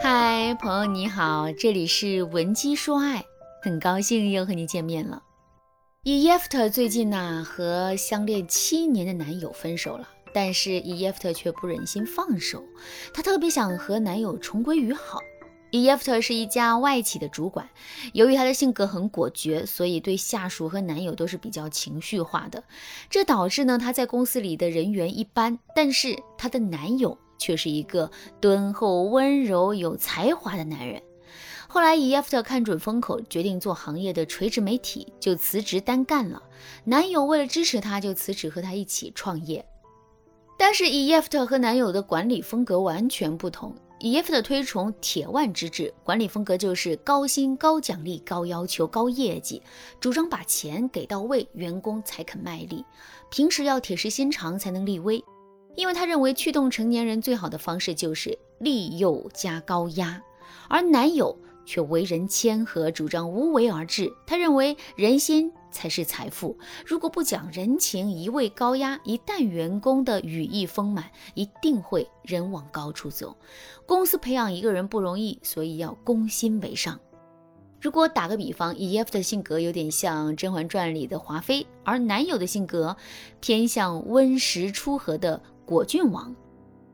嗨，朋友你好，这里是文姬说爱，很高兴又和你见面了。伊耶夫特最近呢和相恋七年的男友分手了，但是伊耶夫特却不忍心放手，她特别想和男友重归于好。伊耶夫特是一家外企的主管，由于她的性格很果决，所以对下属和男友都是比较情绪化的，这导致呢她在公司里的人缘一般，但是她的男友。却是一个敦厚、温柔、有才华的男人。后来，伊耶夫特看准风口，决定做行业的垂直媒体，就辞职单干了。男友为了支持她，就辞职和她一起创业。但是，伊耶夫特和男友的管理风格完全不同。伊耶夫特推崇铁腕之治，管理风格就是高薪、高奖励、高要求、高业绩，主张把钱给到位，员工才肯卖力。平时要铁石心肠，才能立威。因为他认为驱动成年人最好的方式就是利诱加高压，而男友却为人谦和，主张无为而治。他认为人心才是财富，如果不讲人情，一味高压，一旦员工的羽翼丰满，一定会人往高处走。公司培养一个人不容易，所以要攻心为上。如果打个比方，伊耶夫的性格有点像《甄嬛传》里的华妃，而男友的性格偏向温实初和的。果郡王，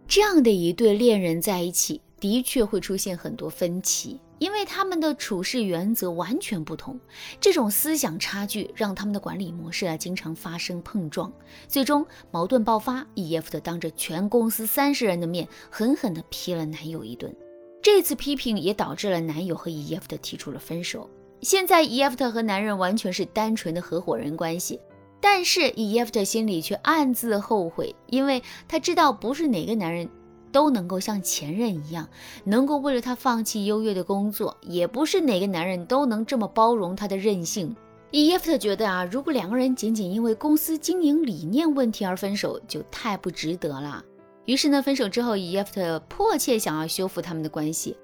这样的一对恋人在一起，的确会出现很多分歧，因为他们的处事原则完全不同。这种思想差距让他们的管理模式啊经常发生碰撞，最终矛盾爆发。伊耶夫特当着全公司三十人的面，狠狠地批了男友一顿。这次批评也导致了男友和伊耶夫特提出了分手。现在伊耶夫特和男人完全是单纯的合伙人关系。但是伊耶夫特心里却暗自后悔，因为他知道不是哪个男人都能够像前任一样，能够为了他放弃优越的工作，也不是哪个男人都能这么包容他的任性。伊耶夫特觉得啊，如果两个人仅仅因为公司经营理念问题而分手，就太不值得了。于是呢，分手之后，伊耶夫特迫切想要修复他们的关系。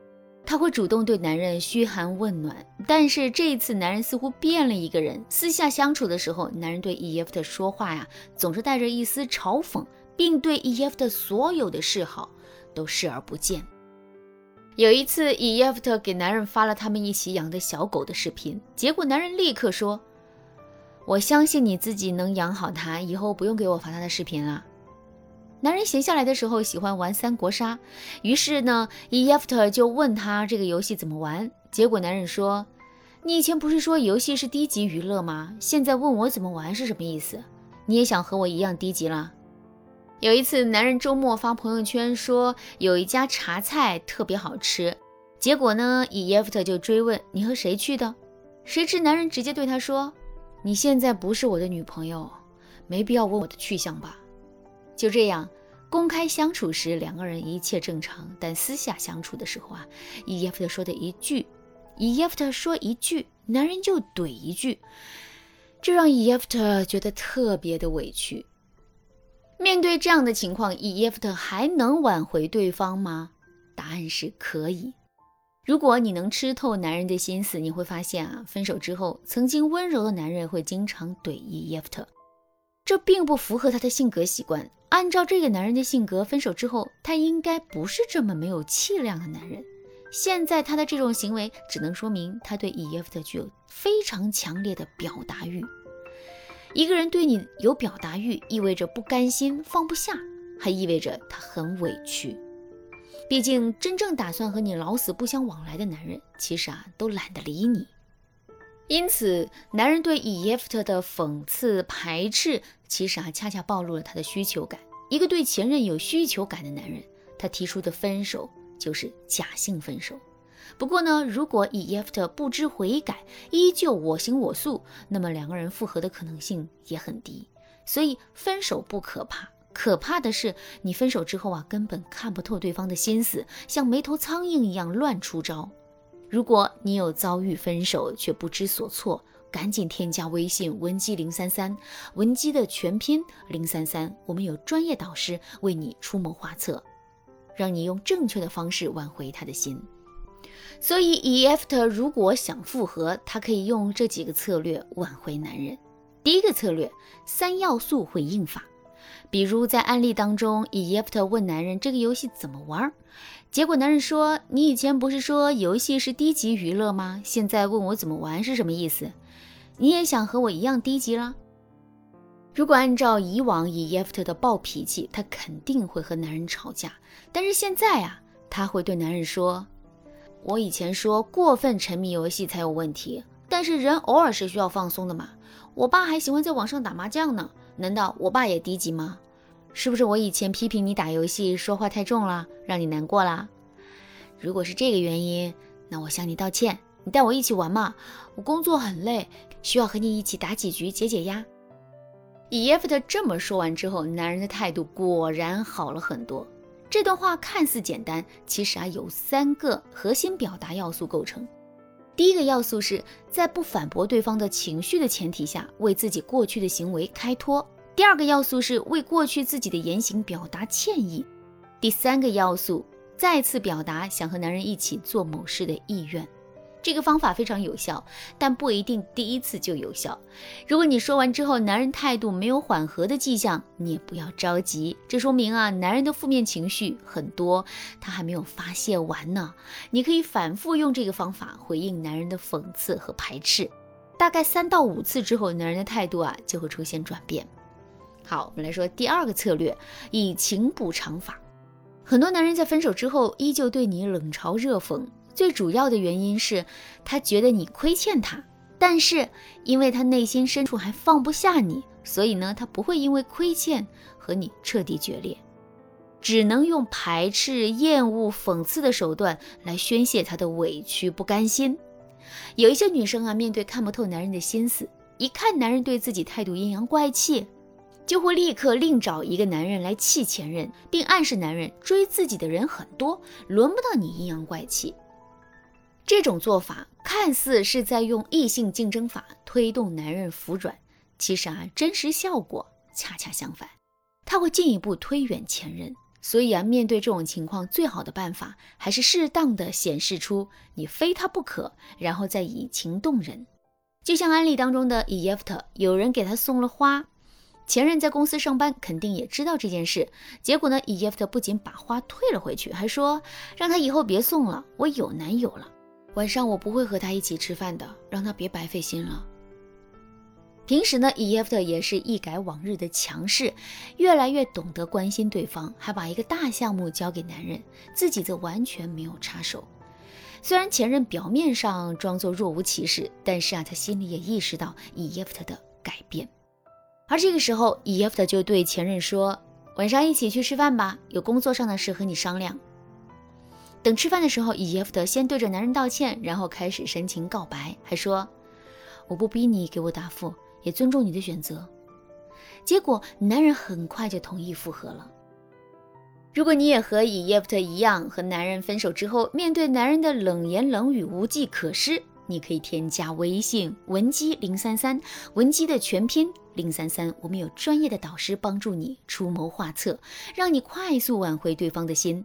他会主动对男人嘘寒问暖，但是这一次男人似乎变了一个人。私下相处的时候，男人对伊耶夫特说话呀，总是带着一丝嘲讽，并对伊耶夫特所有的示好都视而不见。有一次，伊耶夫特给男人发了他们一起养的小狗的视频，结果男人立刻说：“我相信你自己能养好它，以后不用给我发他的视频了。”男人闲下来的时候喜欢玩三国杀，于是呢，伊耶夫特就问他这个游戏怎么玩。结果男人说：“你以前不是说游戏是低级娱乐吗？现在问我怎么玩是什么意思？你也想和我一样低级了？”有一次，男人周末发朋友圈说有一家茶菜特别好吃，结果呢，伊耶夫特就追问：“你和谁去的？”谁知男人直接对他说：“你现在不是我的女朋友，没必要问我的去向吧。”就这样，公开相处时两个人一切正常，但私下相处的时候啊，伊耶夫特说的一句，伊耶夫特说一句，男人就怼一句，这让伊耶夫特觉得特别的委屈。面对这样的情况，伊耶夫特还能挽回对方吗？答案是可以。如果你能吃透男人的心思，你会发现啊，分手之后，曾经温柔的男人会经常怼伊耶夫特。这并不符合他的性格习惯。按照这个男人的性格，分手之后他应该不是这么没有气量的男人。现在他的这种行为，只能说明他对伊耶夫特具有非常强烈的表达欲。一个人对你有表达欲，意味着不甘心、放不下，还意味着他很委屈。毕竟，真正打算和你老死不相往来的男人，其实啊，都懒得理你。因此，男人对伊耶夫特的讽刺排斥，其实啊，恰恰暴露了他的需求感。一个对前任有需求感的男人，他提出的分手就是假性分手。不过呢，如果伊耶夫特不知悔改，依旧我行我素，那么两个人复合的可能性也很低。所以，分手不可怕，可怕的是你分手之后啊，根本看不透对方的心思，像没头苍蝇一样乱出招。如果你有遭遇分手却不知所措，赶紧添加微信文姬零三三，文姬的全拼零三三，我们有专业导师为你出谋划策，让你用正确的方式挽回他的心。所以，E F T 如果想复合，他可以用这几个策略挽回男人。第一个策略，三要素回应法。比如在案例当中 e f t 问男人这个游戏怎么玩，结果男人说：“你以前不是说游戏是低级娱乐吗？现在问我怎么玩是什么意思？你也想和我一样低级了？”如果按照以往 e f t 的暴脾气，他肯定会和男人吵架。但是现在啊，他会对男人说：“我以前说过分沉迷游戏才有问题，但是人偶尔是需要放松的嘛。我爸还喜欢在网上打麻将呢。”难道我爸也低级吗？是不是我以前批评你打游戏说话太重了，让你难过了？如果是这个原因，那我向你道歉。你带我一起玩嘛？我工作很累，需要和你一起打几局解解压。伊芙特这么说完之后，男人的态度果然好了很多。这段话看似简单，其实啊有三个核心表达要素构成。第一个要素是在不反驳对方的情绪的前提下，为自己过去的行为开脱；第二个要素是为过去自己的言行表达歉意；第三个要素再次表达想和男人一起做某事的意愿。这个方法非常有效，但不一定第一次就有效。如果你说完之后，男人态度没有缓和的迹象，你也不要着急，这说明啊，男人的负面情绪很多，他还没有发泄完呢。你可以反复用这个方法回应男人的讽刺和排斥，大概三到五次之后，男人的态度啊就会出现转变。好，我们来说第二个策略，以情补偿法。很多男人在分手之后，依旧对你冷嘲热讽。最主要的原因是，他觉得你亏欠他，但是因为他内心深处还放不下你，所以呢，他不会因为亏欠和你彻底决裂，只能用排斥、厌恶、讽刺的手段来宣泄他的委屈、不甘心。有一些女生啊，面对看不透男人的心思，一看男人对自己态度阴阳怪气，就会立刻另找一个男人来气前任，并暗示男人追自己的人很多，轮不到你阴阳怪气。这种做法看似是在用异性竞争法推动男人服软，其实啊，真实效果恰恰相反，他会进一步推远前任。所以啊，面对这种情况，最好的办法还是适当的显示出你非他不可，然后再以情动人。就像案例当中的伊耶夫特，有人给他送了花，前任在公司上班，肯定也知道这件事。结果呢，伊耶夫特不仅把花退了回去，还说让他以后别送了，我有男友了。晚上我不会和他一起吃饭的，让他别白费心了。平时呢，伊耶夫特也是一改往日的强势，越来越懂得关心对方，还把一个大项目交给男人，自己则完全没有插手。虽然前任表面上装作若无其事，但是啊，他心里也意识到伊耶夫特的改变。而这个时候，伊耶夫特就对前任说：“晚上一起去吃饭吧，有工作上的事和你商量。”等吃饭的时候，伊耶夫特先对着男人道歉，然后开始深情告白，还说：“我不逼你给我答复，也尊重你的选择。”结果，男人很快就同意复合了。如果你也和伊耶夫特一样，和男人分手之后，面对男人的冷言冷语无计可施，你可以添加微信文姬零三三，文姬的全拼零三三，我们有专业的导师帮助你出谋划策，让你快速挽回对方的心。